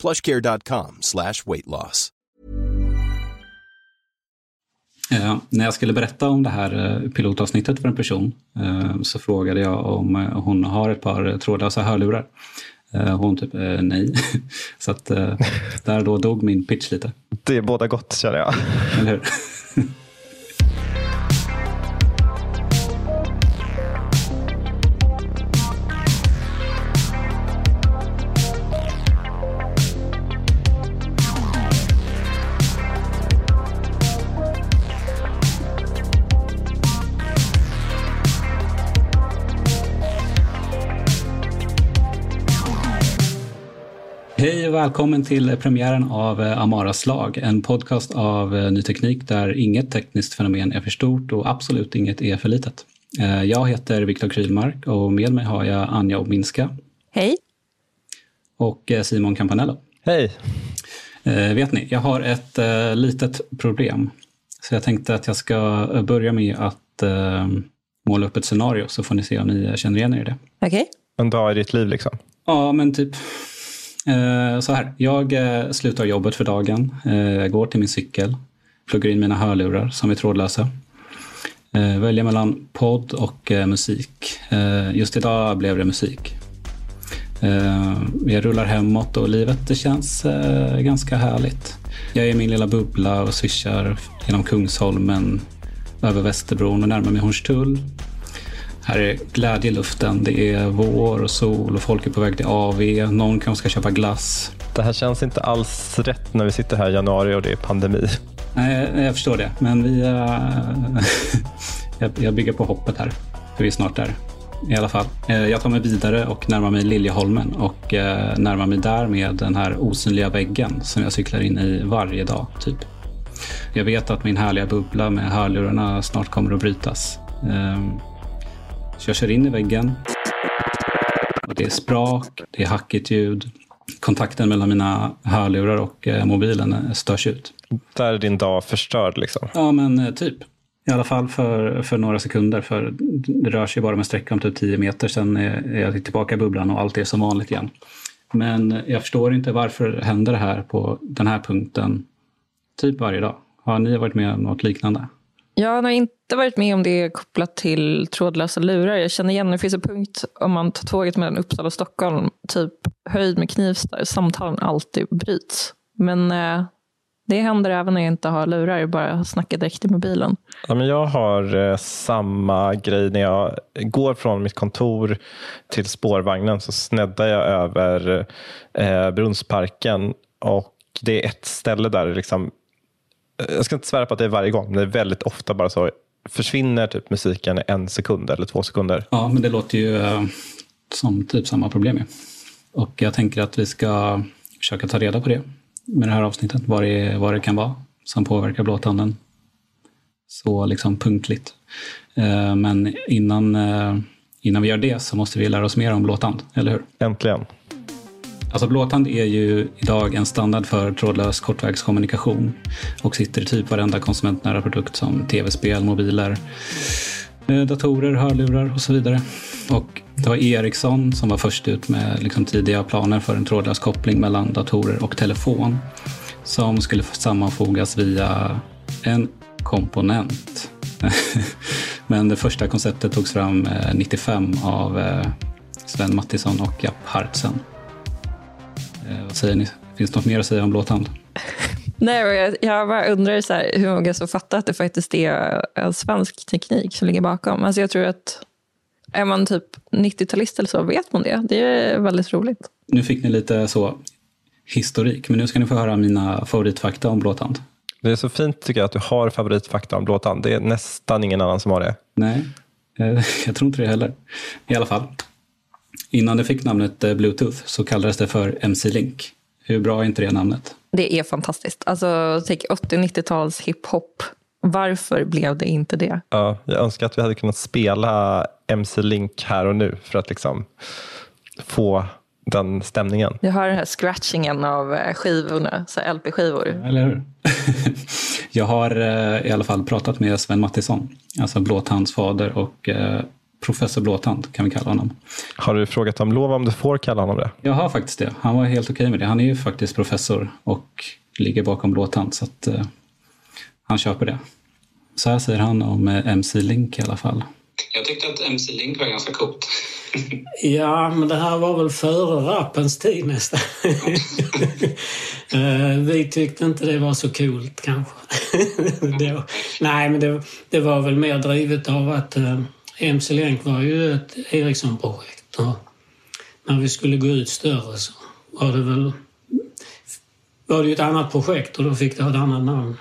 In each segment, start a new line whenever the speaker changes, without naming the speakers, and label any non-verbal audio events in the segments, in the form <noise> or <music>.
plushcare.com slash weight loss.
Eh, när jag skulle berätta om det här eh, pilotavsnittet för en person eh, så frågade jag om hon har ett par trådlösa hörlurar. Eh, hon typ nej. <laughs> så att där då dog min pitch lite.
Det är båda gott känner jag.
Eller hur? <laughs> och välkommen till premiären av eh, Amaras lag, en podcast av eh, ny teknik där inget tekniskt fenomen är för stort och absolut inget är för litet. Eh, jag heter Viktor Krylmark och med mig har jag Anja Obminska.
Hej.
Och Simon Campanello.
Hej.
Vet ni, jag har ett litet problem. Så jag tänkte att jag ska börja med att måla upp ett scenario så får ni se om ni känner igen er i det.
Okej. Okay.
En dag i ditt liv liksom?
Ja, men typ Eh, så här, jag eh, slutar jobbet för dagen, eh, går till min cykel, pluggar in mina hörlurar som är trådlösa. Väljer mellan podd och musik. Just idag blev det musik. Jag rullar hemåt och livet det känns ganska härligt. Jag är i min lilla bubbla och swishar genom Kungsholmen, över Västerbron och närmar mig Hornstull. Här är glädje i luften. Det är vår och sol och folk är på väg till AV. Någon kanske ska köpa glass.
Det här känns inte alls rätt när vi sitter här i januari och det är pandemi.
Nej, jag förstår det. Men vi... <laughs> Uh, jag bygger på hoppet här. För vi är snart där. I alla fall. Uh, jag tar mig vidare och närmar mig Liljeholmen och uh, närmar mig där med den här osynliga väggen som jag cyklar in i varje dag, typ. Jag vet att min härliga bubbla med hörlurarna snart kommer att brytas. Så jag kör in i väggen. Och det är sprak, det är hackigt ljud. Kontakten mellan mina hörlurar och eh, mobilen störs ut.
Där är din dag förstörd liksom?
Ja, men eh, typ. I alla fall för, för några sekunder. För det rör sig bara om en sträcka om typ 10 meter. Sen är jag tillbaka i bubblan och allt är som vanligt igen. Men jag förstår inte varför händer det här på den här punkten typ varje dag. Har ni varit med om något liknande?
Jag har inte varit med om det kopplat till trådlösa lurar. Jag känner igen, det finns en punkt om man tar tåget mellan Uppsala och Stockholm, typ höjd med Knivsta, samtalen alltid bryts. Men eh, det händer även när jag inte har lurar, bara snackar direkt i mobilen.
Ja, men jag har eh, samma grej när jag går från mitt kontor till spårvagnen så sneddar jag över eh, Brunnsparken och det är ett ställe där liksom jag ska inte svära på att det är varje gång, men det är väldigt ofta bara så försvinner typ musiken en sekund eller två sekunder.
Ja, men det låter ju uh, som typ samma problem. Ja. Och jag tänker att vi ska försöka ta reda på det med det här avsnittet, vad det, vad det kan vara som påverkar blåtanden så liksom punktligt. Uh, men innan, uh, innan vi gör det så måste vi lära oss mer om blåtand, eller hur?
Äntligen.
Alltså blåtand är ju idag en standard för trådlös kortvägskommunikation och sitter i typ varenda konsumentnära produkt som tv-spel, mobiler, eh, datorer, hörlurar och så vidare. Och det var Ericsson som var först ut med liksom tidiga planer för en trådlös koppling mellan datorer och telefon som skulle sammanfogas via en komponent. <laughs> Men det första konceptet togs fram eh, 95 av eh, Sven Mattisson och Japp Hartsen. Eh, vad säger ni? Finns det något mer att säga om blåtand? <laughs>
Nej, jag, jag bara undrar så här, hur många som fattar att det faktiskt är en svensk teknik som ligger bakom. Alltså jag tror att är man typ 90-talist eller så vet man det. Det är väldigt roligt.
Nu fick ni lite så historik, men nu ska ni få höra mina favoritfakta om blåtand.
Det är så fint tycker jag att du har favoritfakta om blåtand. Det är nästan ingen annan som har det.
Nej, eh, <laughs> jag tror inte det heller. I alla fall, Innan det fick namnet eh, Bluetooth så kallades det för MC-Link. Hur bra är inte det namnet?
Det är fantastiskt. Alltså, tänk 80-90-tals hiphop. Varför blev det inte det?
Ja, jag önskar att vi hade kunnat spela MC Link här och nu för att liksom få den stämningen.
Jag hör den här scratchingen av eh, skivorna, så LP-skivor.
Eller hur? <laughs> jag har eh, i alla fall pratat med Sven Mattisson, alltså Blåtands fader och professor Blåtand kan vi kalla honom.
Har du frågat om lov om du får kalla honom det?
Jag har faktiskt det. Han var helt okej med det. Han är ju faktiskt professor och ligger bakom Blåtand så att eh, han köper det. Så här säger han om eh, MC Link i alla fall. Jag tyckte att MC Link var ganska coolt. <laughs>
Ja, men det här var väl före rappens tid nästan. <laughs> Eh, vi tyckte inte det var så coolt kanske. <laughs> Nej, men det, det, var väl mer drivet av att uh, MC Länk var ju ett Ericsson-projekt. Och när vi skulle gå ut större så var det väl var det ju ett annat projekt och då fick det ha ett annat namn.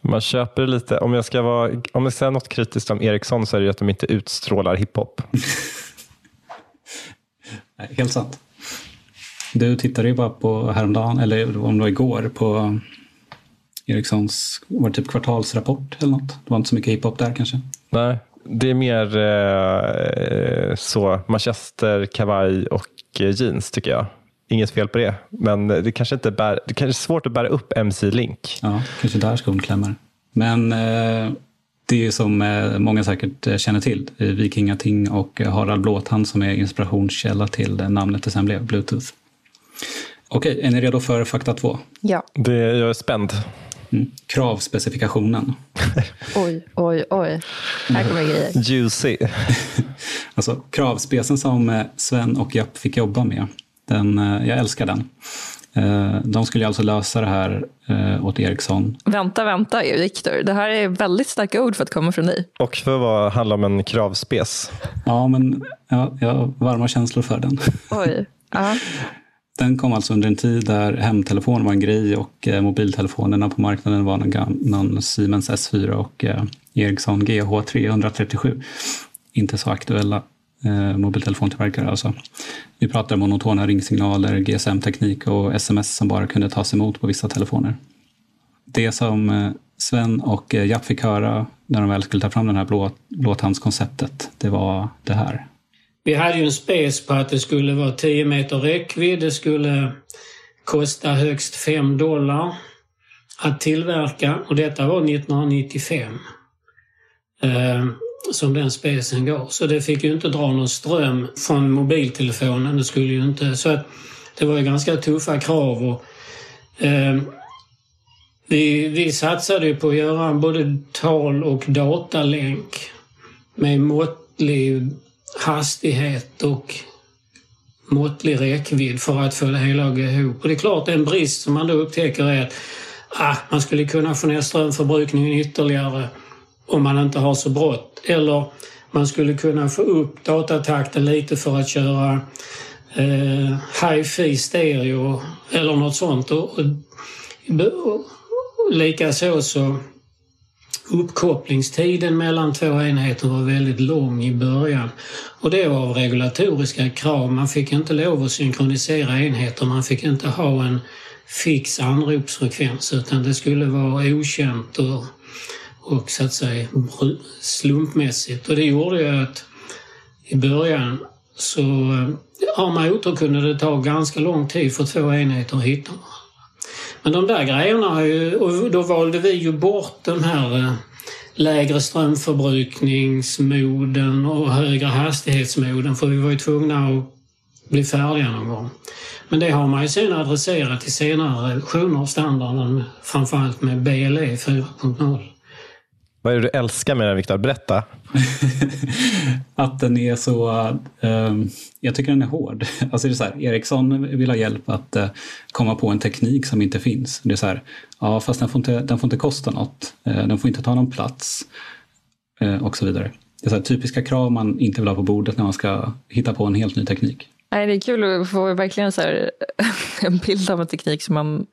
Man köper lite, om jag ska vara, om jag säger något kritiskt om Ericsson så är det ju att de inte utstrålar hiphop. <laughs>
Helt sant. Du tittade ju bara på häromdagen, eller om det var igår, på Ericssons var det typ kvartalsrapport eller något. Det var inte så mycket hiphop där kanske?
Nej, det är mer eh, så manchester, kavaj och eh, jeans tycker jag. Inget fel på det, men det kanske, inte bär, det kanske är svårt att bära upp MC Link.
Ja, kanske där skon klämmer. Men eh, det är som eh, många säkert eh, känner till, Vikingating och Harald Blåtand som är inspirationskälla till namnet det sen blev, Bluetooth. Okej, är ni redo för fakta två?
Ja.
Det, jag är spänd.
Mm. Kravspecifikationen. <laughs>
oj, oj, oj. Här kommer grejer.
Juicy. <laughs>
alltså kravspecen som Sven och Japp fick jobba med, den, jag älskar den. De skulle alltså lösa det här åt Ericsson.
Vänta, vänta Viktor. Det här är väldigt starka ord för att komma från dig.
Och för att handla om en kravspec.
Ja, men ja, jag har varma känslor för den.
Oj. Ja. <laughs>
Den kom alltså under en tid där hemtelefon var en grej och eh, mobiltelefonerna på marknaden var någon, någon Siemens S4 och eh, Ericsson GH 337. Inte så aktuella eh, mobiltelefontillverkare alltså. Vi pratar monotona ringsignaler, GSM-teknik och sms som bara kunde tas emot på vissa telefoner. Det som eh, Sven och eh, Japp fick höra när de väl skulle ta fram det här blå, blåtandskonceptet, det var det här.
Vi hade ju en spec på att det skulle vara 10 meter räckvidd. Det skulle kosta högst 5 dollar att tillverka och detta var 1995 eh, som den specen går. Så det fick ju inte dra någon ström från mobiltelefonen. Det skulle ju inte... Så att det var ju ganska tuffa krav. Och, eh, vi, vi satsade ju på att göra både tal och datalänk med måttlig hastighet och måttlig räckvidd för att få det hela att gå ihop. Och det är klart, en brist som man då upptäcker är att ah, man skulle kunna få ner strömförbrukningen ytterligare om man inte har så brått. Eller man skulle kunna få upp datatakten lite för att köra eh, hi-fi stereo eller något sånt. Och, och, och Likaså så uppkopplingstiden mellan två enheter var väldigt lång i början. Och det var av regulatoriska krav. Man fick inte lov att synkronisera enheter. Man fick inte ha en fix anropsfrekvens utan det skulle vara okänt och, och så att säga slumpmässigt. Och det gjorde ju att i början så har kunde det ta ganska lång tid för två enheter att hitta men de där grejerna har ju, och då valde vi ju bort den här eh, lägre strömförbrukningsmoden och högre hastighetsmoden för vi var ju tvungna att bli färdiga någon gång. Men det har man ju sen adresserat i senare revisioner av standarden, framförallt med BLE 4.0.
Vad är det du älskar med den Viktor? Berätta. <laughs>
att den är så... Uh, jag tycker den är hård. <laughs> Alltså det är så här, Ericsson vill ha hjälp att uh, komma på en teknik som inte finns. Det är så här, ja fast den får inte, den får inte kosta något. Uh, den får inte ta någon plats. och så vidare. Det är så här, typiska krav man inte vill ha på bordet när man ska hitta på en helt ny teknik.
Nej, det är kul att få verkligen så här, <laughs> en bild av en teknik som man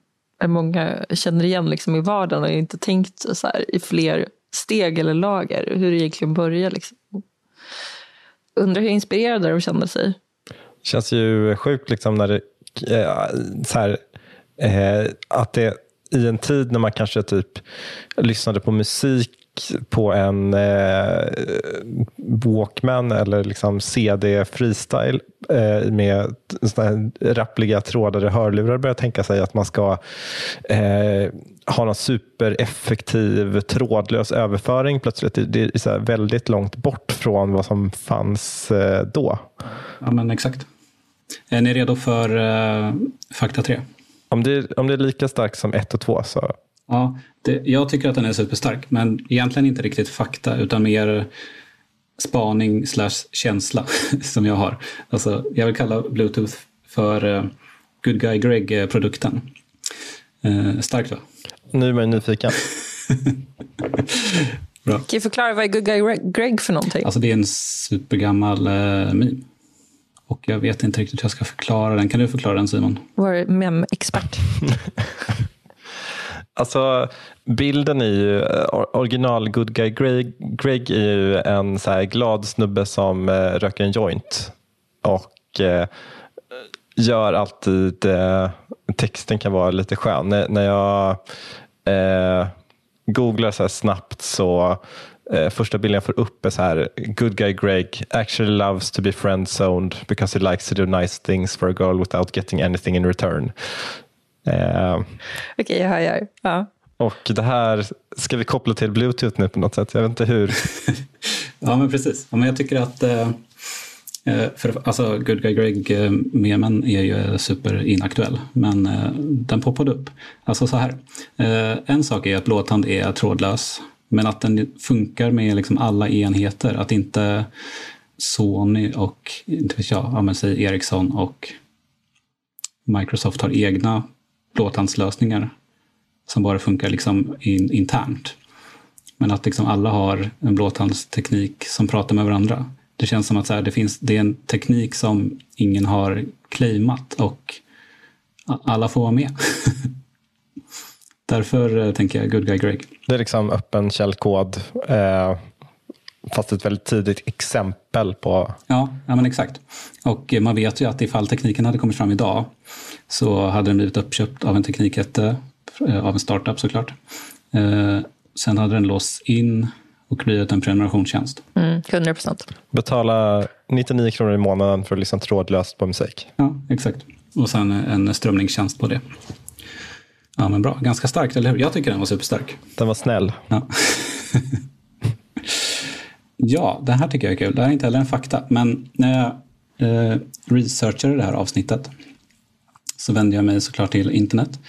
många känner igen liksom i vardagen och inte tänkt så här, i fler steg eller lager, hur det egentligen börjar. Liksom. Undrar hur inspirerade de kände sig.
Det känns ju sjukt liksom när det, eh, så här, eh, att det i en tid när man kanske typ lyssnade på musik på en eh, Walkman eller liksom CD freestyle eh, med såna rappliga trådade hörlurar börjar tänka sig att man ska eh, ha någon supereffektiv trådlös överföring plötsligt. Det är så väldigt långt bort från vad som fanns eh, då.
Ja, men exakt. Är ni redo för uh, fakta 3?
Om det, om det är lika starkt som 1 och 2 så
Ja, det, jag tycker att den är superstark, men egentligen inte riktigt fakta utan mer spaning slash känsla <laughs> som jag har. Alltså, jag vill kalla Bluetooth för uh, Good Guy Greg-produkten. Uh, starkt va?
Nu är man nyfiken. <laughs>
Bra. Kan du förklara vad är Good Guy Greg för någonting?
Alltså det är en supergammal uh, meme. Och jag vet inte riktigt hur jag ska förklara den. Kan du förklara den Simon?
Vår mem-expert. <laughs>
Alltså, bilden är ju, eh, original Good Guy Greg, Greg är ju en så här glad snubbe som eh, röker en joint och eh, gör alltid, eh, texten kan vara lite skön. När, när jag eh, googlar så här snabbt så eh, första bilden jag får upp är så här Good Guy Greg actually loves to be friend zoned because he likes to do nice things for a girl without getting anything in return.
Eh, Okej, okay, jag hör. Jag. Ja.
Och det här ska vi koppla till Bluetooth nu på något sätt. Jag vet inte hur. <laughs>
ja, men precis. Ja, men jag tycker att eh, eh för, alltså, Good Guy Greg-memen är ju superinaktuell, men eh, den poppade upp. Alltså så här, eh, en sak är att blåtand är trådlös, men att den funkar med liksom alla enheter. Att inte Sony och, inte vet jag, ja, men säg Ericsson och Microsoft har egna blåtandslösningar som bara funkar liksom in, internt. Men att liksom alla har en blåtandsteknik som pratar med varandra. Det känns som att så här, det, finns, det är en teknik som ingen har claimat och alla får vara med. <laughs> Därför eh, tänker jag Good Guy Greg.
Det är liksom öppen källkod. Eh, fast ett väldigt tidigt exempel på...
Ja, ja men exakt. Och man vet ju att ifall tekniken hade kommit fram idag så hade den blivit uppköpt av en teknikjätte, eh, av en startup såklart. Eh, sen hade den låsts in och blivit en prenumerationstjänst.
Mm, 100 procent.
Betala 99 kronor i månaden för att lyssna trådlöst på musik.
Ja, exakt. Och sen en strömningstjänst på det. Ja, men bra. Ganska starkt, eller hur? Jag tycker den var superstark.
Den var snäll.
Ja. <laughs> Ja, det här tycker jag är kul. Det här är inte heller en fakta, men när jag eh, researchade det här avsnittet så vände jag mig såklart till internet.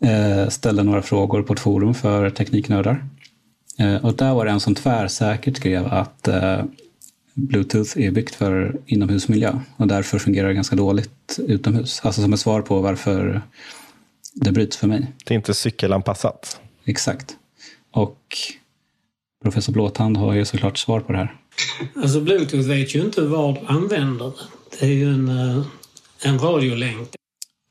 Eh, ställde några frågor på ett forum för tekniknördar. Eh, och där var det en som tvärsäkert skrev att eh, Bluetooth är byggt för inomhusmiljö och därför fungerar det ganska dåligt utomhus. Alltså som ett svar på varför det bryts för mig.
Det är inte cykelanpassat.
Exakt. Och Professor Blåtand har ju såklart svar på det här.
Alltså Bluetooth vet ju inte var du använder det. Det är ju en, eh, en radiolänk.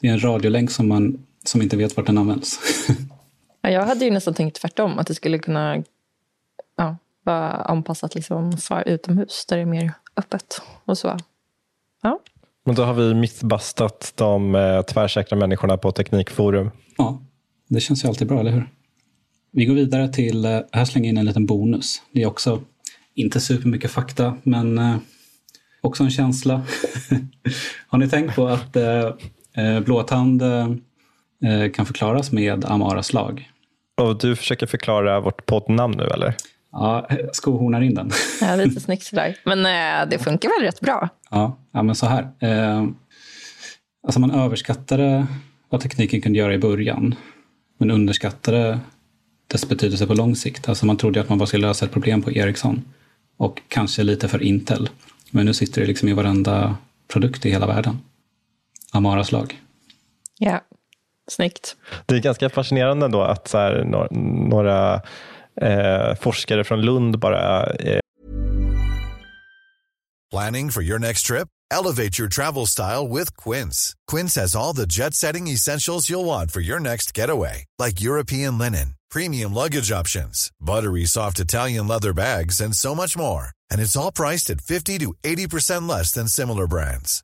Det är en radiolänk som man som inte vet vart den används. <laughs>
ja, jag hade ju nästan tänkt tvärtom, att det skulle kunna ja, vara anpassat liksom för utomhus där det är mer öppet. Och så. Ja.
Men då har vi mythbustat de eh, tvärsäkra människorna på Teknikforum.
Ja, det känns ju alltid bra, eller hur? Vi går vidare till, eh, här slänger jag in en liten bonus. Det är också inte supermycket fakta, men eh, också en känsla. <laughs> Har ni tänkt på att eh blåtand eh, kan förklaras med Amaras lag?
Och du försöker förklara vårt poddnamn nu eller?
Ja, skohornar in den.
ja, lite snyggt sådär. Men eh, det funkar väl rätt bra?
Ja, ja men så här. Eh, alltså man överskattade vad tekniken kunde göra i början, men underskattade dess betydelse på lång sikt. Alltså man trodde att man bara skulle lösa ett problem på Ericsson och kanske lite för Intel. Men nu sitter det liksom i varenda produkt i hela världen. Amaras lag.
Ja, snyggt.
Det är ganska fascinerande då att så här, några eh, forskare från Lund bara... Eh...
Planning for your next trip? Elevate your travel style with Quince. Quince has all the jet setting essentials you'll want for your next getaway. Like European linen premium luggage options, buttery soft Italian leather bags, and so much more. And it's all priced at 50 to 80% less than similar brands.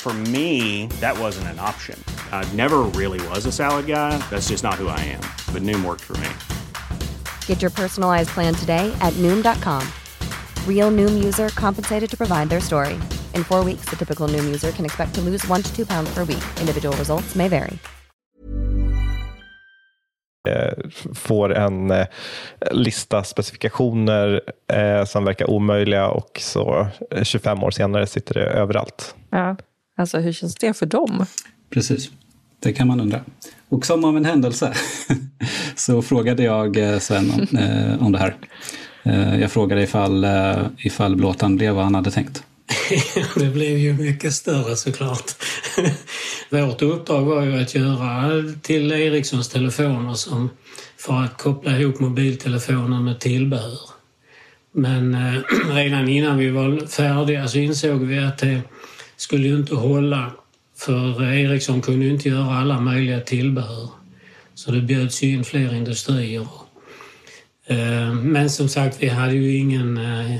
For me, that wasn't an option. I never really was a salad guy. That's just not who I am. But Noom worked for me.
Get your personalized plan today at Noom.com. Real Noom user compensated to provide their story. In four weeks, the typical Noom user can expect to lose one to two pounds per week. Individual results may vary.
Eh, får en eh, lista specifikationer eh, som verkar omöjliga och så eh, 25 år senare sitter det överallt.
Ja. Alltså hur känns det för dem?
Precis, det kan man undra. Och som av en händelse <laughs> så frågade jag eh, Sven om, <laughs> eh, om det här. Eh, jag frågade ifall, eh, ifall blåtan blev vad han hade tänkt. <laughs>
det blev ju mycket större såklart. Vårt uppdrag var ju att göra till Ericssons telefoner som för att koppla ihop mobiltelefonen med tillbehör. Men eh, <clears throat> redan innan vi var färdiga så insåg vi att det skulle ju inte hålla för Ericsson kunde ju inte göra alla möjliga tillbehör. Så det bjöds ju in fler industrier. Eh, Men som sagt, vi hade ju ingen... eh,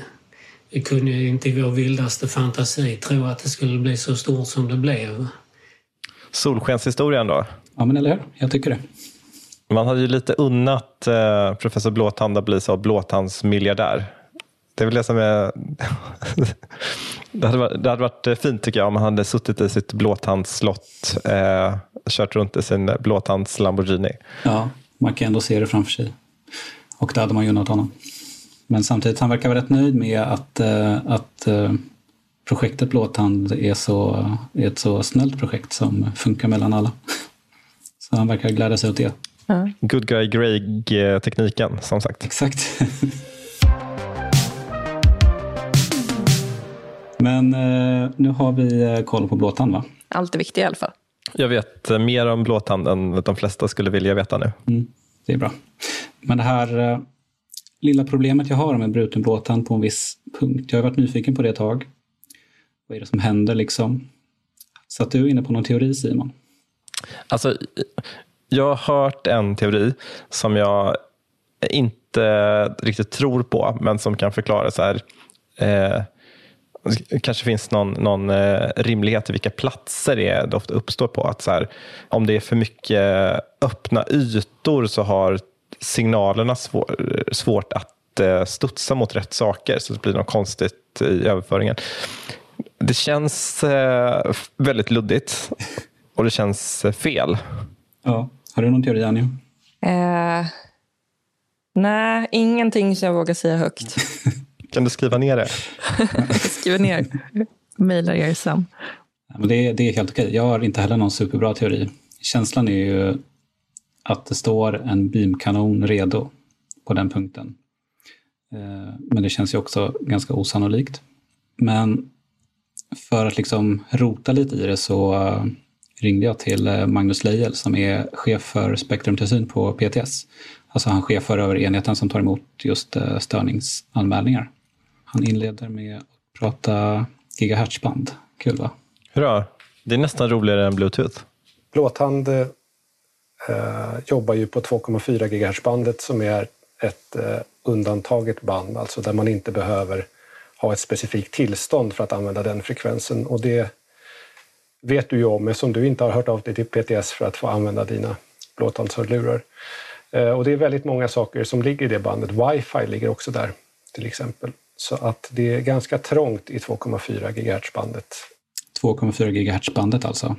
Vi kunde ju inte i vår vildaste fantasi tro att det skulle bli så stort som det blev.
Solskenshistorien då?
Ja, men eller hur? Jag tycker det.
Man hade ju lite unnat eh, professor Blåtand att bli så blåtandsmiljardär. Det är väl det som är... det, hade varit, det hade varit fint tycker jag om han hade suttit i sitt blåtandsslott, eh, kört runt i sin blåtands Lamborghini.
Ja, man kan ändå se det framför sig. Och det hade man ju unnat honom. Men samtidigt, han verkar vara rätt nöjd med att, eh, att eh, projektet Blåtand är, så, är ett så snällt projekt som funkar mellan alla. <laughs> Så han verkar glädja sig åt det.
Good guy Greg-tekniken som sagt.
Exakt. <laughs> Men eh, nu har vi eh, koll på Blåtand va?
Allt är viktigt i alla fall.
Jag vet eh, mer om Blåtand än de flesta skulle vilja veta nu.
Mm, det är bra. Men det här eh, lilla problemet jag har med bruten blåtand på en viss punkt. Jag har varit nyfiken på det ett tag. Vad är det som händer liksom? Satt du inne på någon teori Simon?
Alltså, jag har hört en teori som jag inte riktigt tror på, men som kan förklara så här. Eh, kanske finns någon, någon eh, rimlighet i vilka platser det, är det ofta uppstår på. Att så här, om det är för mycket öppna ytor så har signalerna svår, svårt att eh, studsa mot rätt saker, så det blir något konstigt i överföringen. Det känns eh, väldigt luddigt och det känns eh, fel.
Ja. Har du någon teori Anjo?
Eh, nej, ingenting som jag vågar säga högt. <laughs>
Kan du skriva ner det? <laughs>
Jag skriver ner. Mailar er sen.
Men det, är- det är helt okej. Jag har inte heller någon superbra teori. Känslan är ju att det står en beamkanon redo på den punkten. Eh, Men det känns ju också ganska osannolikt. Men för att liksom rota lite i det så eh, ringde jag till eh, Magnus Leijel som är chef för spektrumtillsyn på PTS. Alltså han chefar över enheten som tar emot just störningsanmälningar. Han inleder med att prata gigahertzband. Kul va?
Hurra. Det är nästan roligare än bluetooth.
Blåtand eh, jobbar ju på 2,4 GHz-bandet som är ett eh, undantaget band, alltså där man inte behöver ha ett specifikt tillstånd för att använda den frekvensen. Och det vet du ju om eftersom du inte har hört av dig till PTS för att få använda dina blåtandshörlurar. Eh, och det är väldigt många saker som ligger i det bandet. Wifi ligger också där till exempel. Så att det är ganska trångt i 2,4 GHz-bandet.
2,4 GHz-bandet alltså.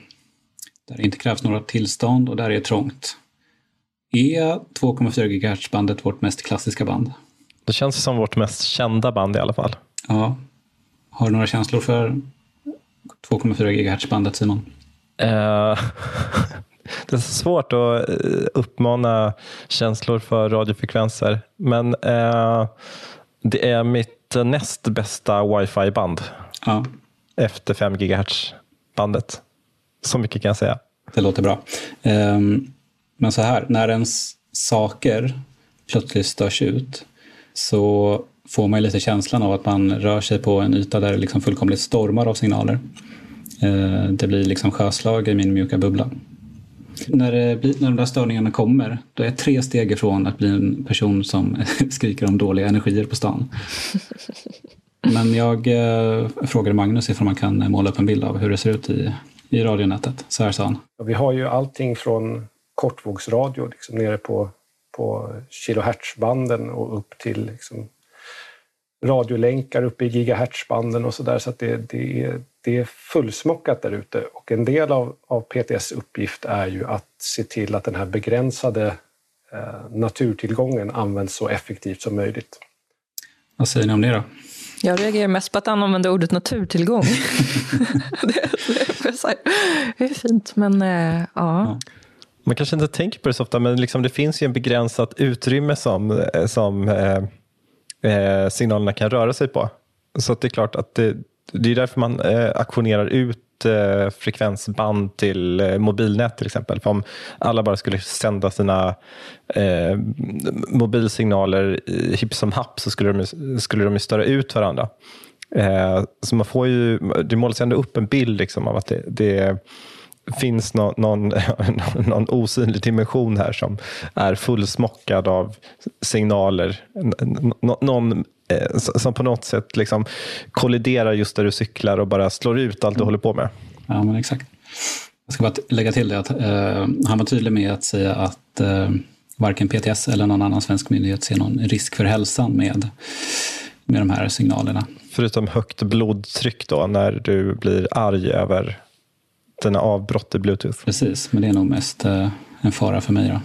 Där det inte krävs några tillstånd och där är det trångt. Är 2,4 GHz-bandet vårt mest klassiska band?
Det känns som vårt mest kända band i alla fall.
Ja. Har du några känslor för 2,4 GHz-bandet Simon?
Eh, <laughs> det är så svårt att eh, uppmana känslor för radiofrekvenser. Men eh, det är mitt näst bästa wifi-band
Ja,
efter 5 GHz-bandet. Så mycket kan jag säga.
det låter bra. Ehm, Men så här, när ens saker plötsligt störs ut så får man lite känslan av att man rör sig på en yta där det liksom fullkomligt stormar av signaler. Eh, det blir liksom sjöslag i min mjuka bubbla. När, det blir, när de där störningarna kommer, då är jag tre steg ifrån att bli en person som <laughs> skriker om dåliga energier på stan. <laughs> Men jag eh, frågade Magnus ifall man kan måla upp en bild av hur det ser ut i, i radionätet. Så här sa han.
Vi har ju allting från kortvågsradio liksom nere på, på kilohertzbanden och upp till liksom radiolänkar uppe i gigahertzbanden och så där. Så att det, det, är, det är fullsmockat där ute. Och en del av, av PTS uppgift är ju att se till att den här begränsade eh, naturtillgången används så effektivt som möjligt.
Vad säger ni om det då?
Jag reagerar mest på att han använder ordet naturtillgång. <laughs> det, det, det, är fint, men äh, ja.
Man kanske inte tänker på det så ofta, men liksom det finns ju en begränsat utrymme som, som eh, eh, signalerna kan röra sig på. Så det är klart att det, det är därför man eh, auktionerar ut eh, frekvensband till eh, mobilnät till exempel. För om alla bara skulle sända sina eh, mobilsignaler hipp som happ så skulle de, skulle de störa ut varandra. Eh, så man får ju, det målas ändå upp en bild liksom av att det, det finns någon, någon, <laughs> någon osynlig dimension här som är fullsmockad av signaler. någon som på något sätt liksom kolliderar just där du cyklar och bara slår ut allt du håller på med.
Ja, men exakt. Jag ska bara lägga till det att eh, han var tydlig med att säga att eh, varken PTS eller någon annan svensk myndighet ser någon risk för hälsan med, med de här signalerna.
Förutom högt blodtryck då, när du blir arg över dina avbrott i bluetooth.
Precis, men det är nog mest eh, en fara för mig. Då.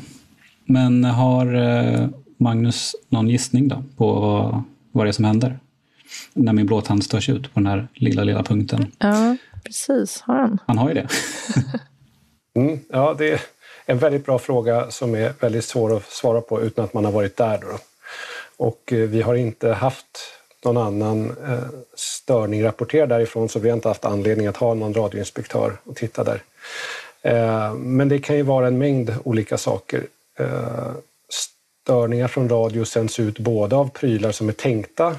Men har eh, Magnus någon gissning då på vad, det är som händer? När min blåtand störs ut på den här lilla, lilla punkten.
Ja, precis. Har han?
Han har ju det. <laughs>
mm, ja, det är en väldigt bra fråga som är väldigt svår att svara på utan att man har varit där. Då. Och eh, vi har inte haft någon annan eh, störning rapporterad därifrån så vi har inte haft anledning att ha någon radioinspektör och titta där. Eh, men det kan ju vara en mängd olika saker. Störningar från radio sänds ut både av prylar som är tänkta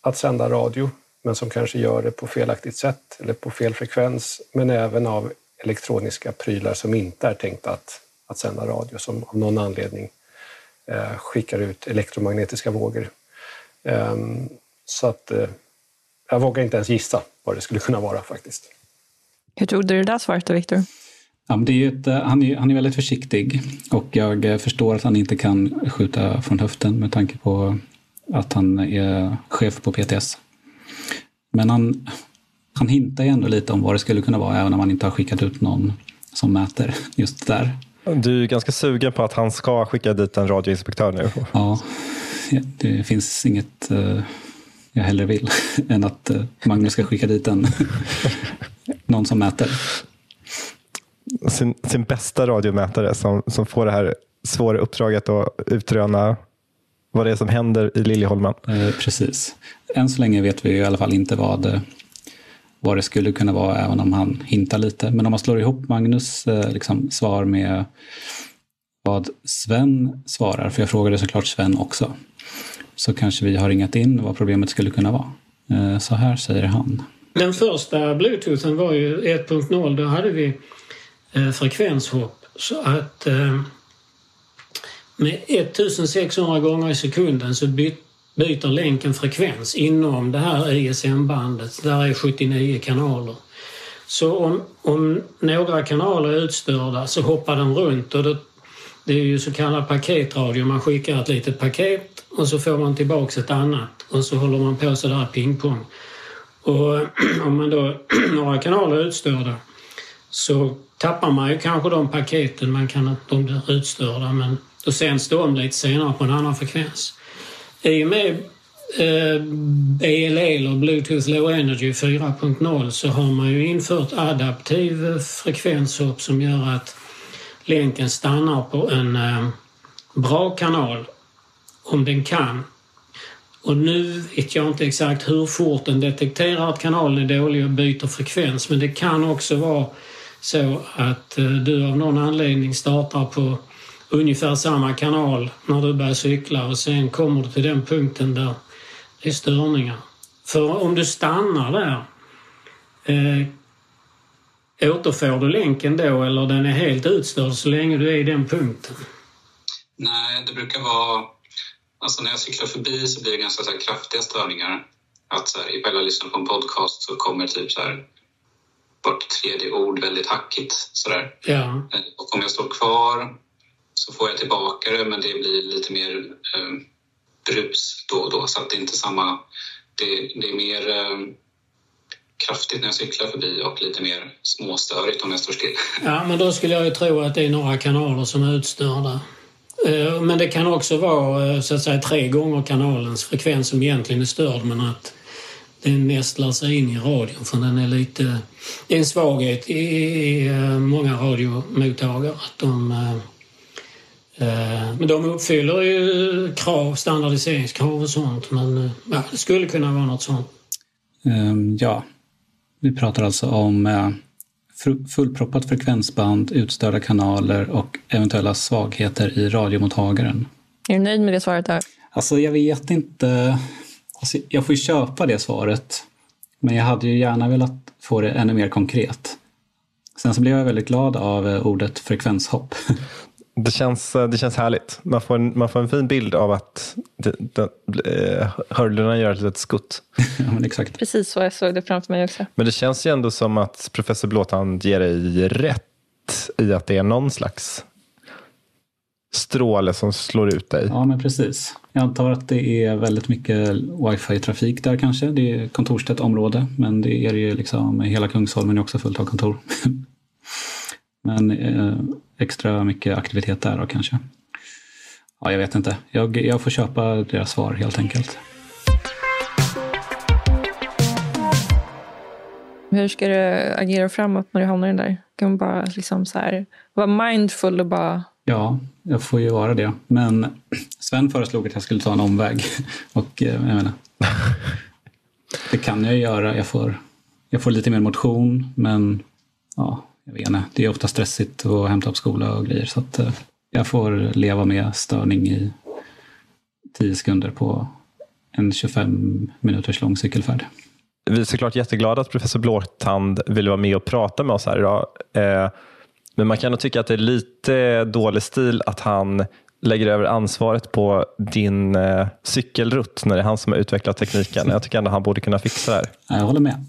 att sända radio men som kanske gör det på felaktigt sätt eller på fel frekvens, men även av elektroniska prylar som inte är tänkta att, att sända radio, som av någon anledning eh, skickar ut elektromagnetiska vågor. Eh, så att eh, jag vågar inte ens gissa vad det skulle kunna vara faktiskt.
Hur tog du det där svaret då, Viktor?
Ja, det är ett, eh, han, är, han är väldigt försiktig och jag eh, förstår att han inte kan skjuta från höften med tanke på att han är chef på PTS. Men han, han hintar ju ändå lite om vad det skulle kunna vara även om han inte har skickat ut någon som mäter just där.
Du är ganska sugen på att han ska skicka dit en radioinspektör nu?
Ja, det finns inget eh, jag hellre vill <laughs> än att Magnus ska skicka dit en, <laughs> någon som mäter.
Sin, sin bästa radiomätare som, som får det här svåra uppdraget att utröna vad det är som händer i Liljeholmen.
Eh, precis. Än så länge vet vi i alla fall inte vad, vad det skulle kunna vara, även om han hintar lite. Men om man slår ihop Magnus eh, liksom, svar med vad Sven svarar, för jag frågade såklart Sven också, så kanske vi har ringat in vad problemet skulle kunna vara. Eh, så här säger han.
Den första bluetoothen var ju 1.0. Då hade vi eh, Eh, frekvenshopp så att eh, med 1600 gånger i sekunden så byter länken frekvens inom det här ISM-bandet. Där är 79 kanaler. Så om, om några kanaler är utstörda så hoppar den runt och det, det är ju så kallad paketradio. Man skickar ett litet paket och så får man tillbaks ett annat och så håller man på sådär pingpong. Och <clears throat> om man då <clears throat> några kanaler är utstörda så tappar man ju kanske de paketen man kan de blir utstörda men då sänds det om lite senare på en annan frekvens. I och med eh, BLE eller Bluetooth Low Energy 4.0 så har man ju infört adaptiv frekvenshopp som gör att länken stannar på en eh, bra kanal om den kan. Och nu vet jag inte exakt hur fort den detekterar att kanalen är dålig och byter frekvens men det kan också vara så att eh, du av någon anledning startar på ungefär samma kanal när du börjar cykla och sen kommer du till den punkten där det är störningar. För om du stannar där, eh, återfår du länken då eller den är helt utstörd så länge du är i den punkten?
Nej, det brukar vara... Alltså när jag cyklar förbi så blir det ganska så här kraftiga störningar. Att så här, ifall jag lyssnar på en podcast så kommer typ så här vart tredje ord väldigt hackigt. Sådär.
Ja.
Och om jag står kvar så får jag tillbaka det men det blir lite mer eh, brus då och då så att det är inte samma... Det, det är mer eh, kraftigt när jag cyklar förbi och lite mer småstörigt om jag står still. <laughs>
Ja, men då skulle jag ju tro att det är några kanaler som är utstörda. Eh, Men det kan också vara eh, så att säga tre gånger kanalens frekvens som egentligen är störd men att den nästlar sig in i radion för den är lite... Det är en svaghet i, i eh, många radiomottagare att de... eh, eh, Men de uppfyller ju krav, standardiseringskrav och sånt men ja, det skulle kunna vara något sånt.
Ehm, ja, vi pratar alltså om eh, fullproppat frekvensband, utstörda kanaler och eventuella svagheter i radiomottagaren.
Är du nöjd med det svaret där?
Alltså jag vet inte. Alltså, jag får ju köpa det svaret. Men jag hade ju gärna velat få det ännu mer konkret. Sen så blev jag väldigt glad av eh, ordet frekvenshopp. <laughs>
Det känns, eh, det känns härligt. Man får, en, man får en fin bild av att det, det, eh, hurdlarna gör ett litet skutt.
ja, men exakt.
Precis så jag såg det framför mig också.
Men det känns ju ändå som att professor Blåtand ger dig rätt i att det är någon slags stråle som slår ut dig.
Ja, men precis. Jag antar att det är väldigt mycket wifi-trafik där kanske. Det är kontorstätt område, men det är ju liksom hela Kungsholmen är också fullt av kontor. <laughs> men eh, extra mycket aktivitet där då kanske. Ja, jag vet inte. Jag, jag får köpa deras svar helt enkelt.
Hur ska du agera framåt när du hamnar i den där? Kan man bara liksom så här, vara mindful och bara...
Ja, jag får ju vara det. Men Sven föreslog att jag skulle ta en omväg. Och eh, jag menar, det kan jag ju göra. Jag får, jag får lite mer motion, men ja, jag vet inte. Det är ofta stressigt att hämta upp skola och grejer. Så att eh, jag får leva med störning i 10 sekunder på en 25 minuters lång cykelfärd.
Vi är såklart jätteglada att professor Blåtand ville vara med och prata med oss här idag. Eh, men man kan nog tycka att det är lite dålig stil att han lägger över ansvaret på din eh, cykelrutt när det är han som har utvecklat tekniken. Jag tycker ändå han borde kunna fixa det här.
Jag håller med.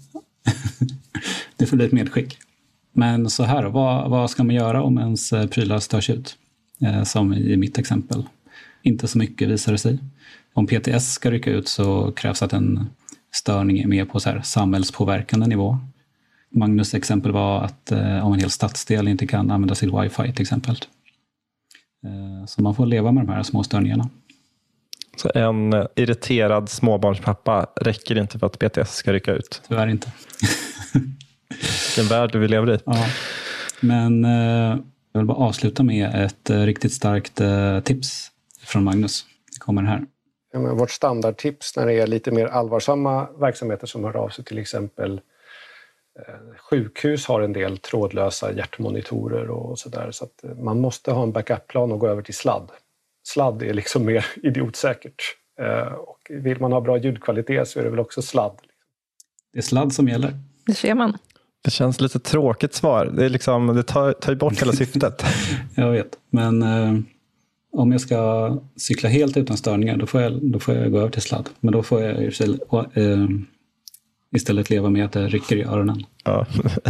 <laughs> det får bli ett medskick. Men så här, vad, vad ska man göra om ens eh, prylar störs ut? Eh, som i mitt exempel. Inte så mycket visar det sig. Om PTS ska rycka ut så krävs att en störning är med på så här samhällspåverkande nivå. Magnus exempel var att eh, om en hel stadsdel inte kan använda sitt wifi till exempel. Eh, så man får leva med de här små störningarna.
Så en eh, irriterad småbarnspappa räcker inte för att BTS ska rycka ut.
Tyvärr inte. <laughs>
Vilken värld vi lever i.
Ja. Men eh, jag vill bara avsluta med ett eh, riktigt starkt eh, tips från Magnus. Det kommer här.
Ja, men vårt standardtips när det är lite mer allvarsamma verksamheter som hör av sig, till exempel eh, sjukhus har en del trådlösa hjärtmonitorer och sådär. Så att eh, man måste ha en backup-plan och gå över till sladd. Sladd är liksom mer <laughs> idiotsäkert. Eh, Och vill man ha bra ljudkvalitet så är det väl också sladd.
Det är sladd som gäller.
Det ser man.
Det känns lite tråkigt svar. Det, är liksom, det tar, tar ju bort hela syftet. <laughs>
Jag vet. Men eh, om jag ska cykla helt utan störningar då får, jag, då får jag gå över till sladd. Men då får jag i och för sig, eh, istället leva med att det rycker i öronen.
Ja.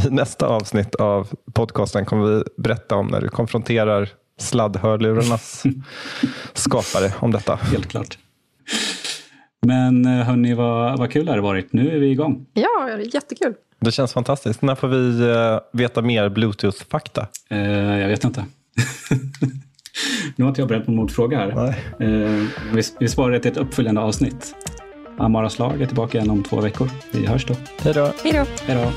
I <laughs> nästa avsnitt av podcasten kommer vi berätta om när du konfronterar sladdhörlurarnas <laughs> skapare om detta.
Helt klart. Men eh, hörni, vad, vad kul det har varit. Nu är vi igång.
Ja, det är jättekul.
Det känns fantastiskt. När får vi eh, veta mer Bluetooth-fakta?
Eh, jag vet inte. <laughs> nu har inte jag berett på en motfråga här.
Nej.
Eh, vi, vi sparar det till ett uppföljande avsnitt. Amaras lag är tillbaka igen om två veckor. Vi hörs
då.
Hej då.
Hej då.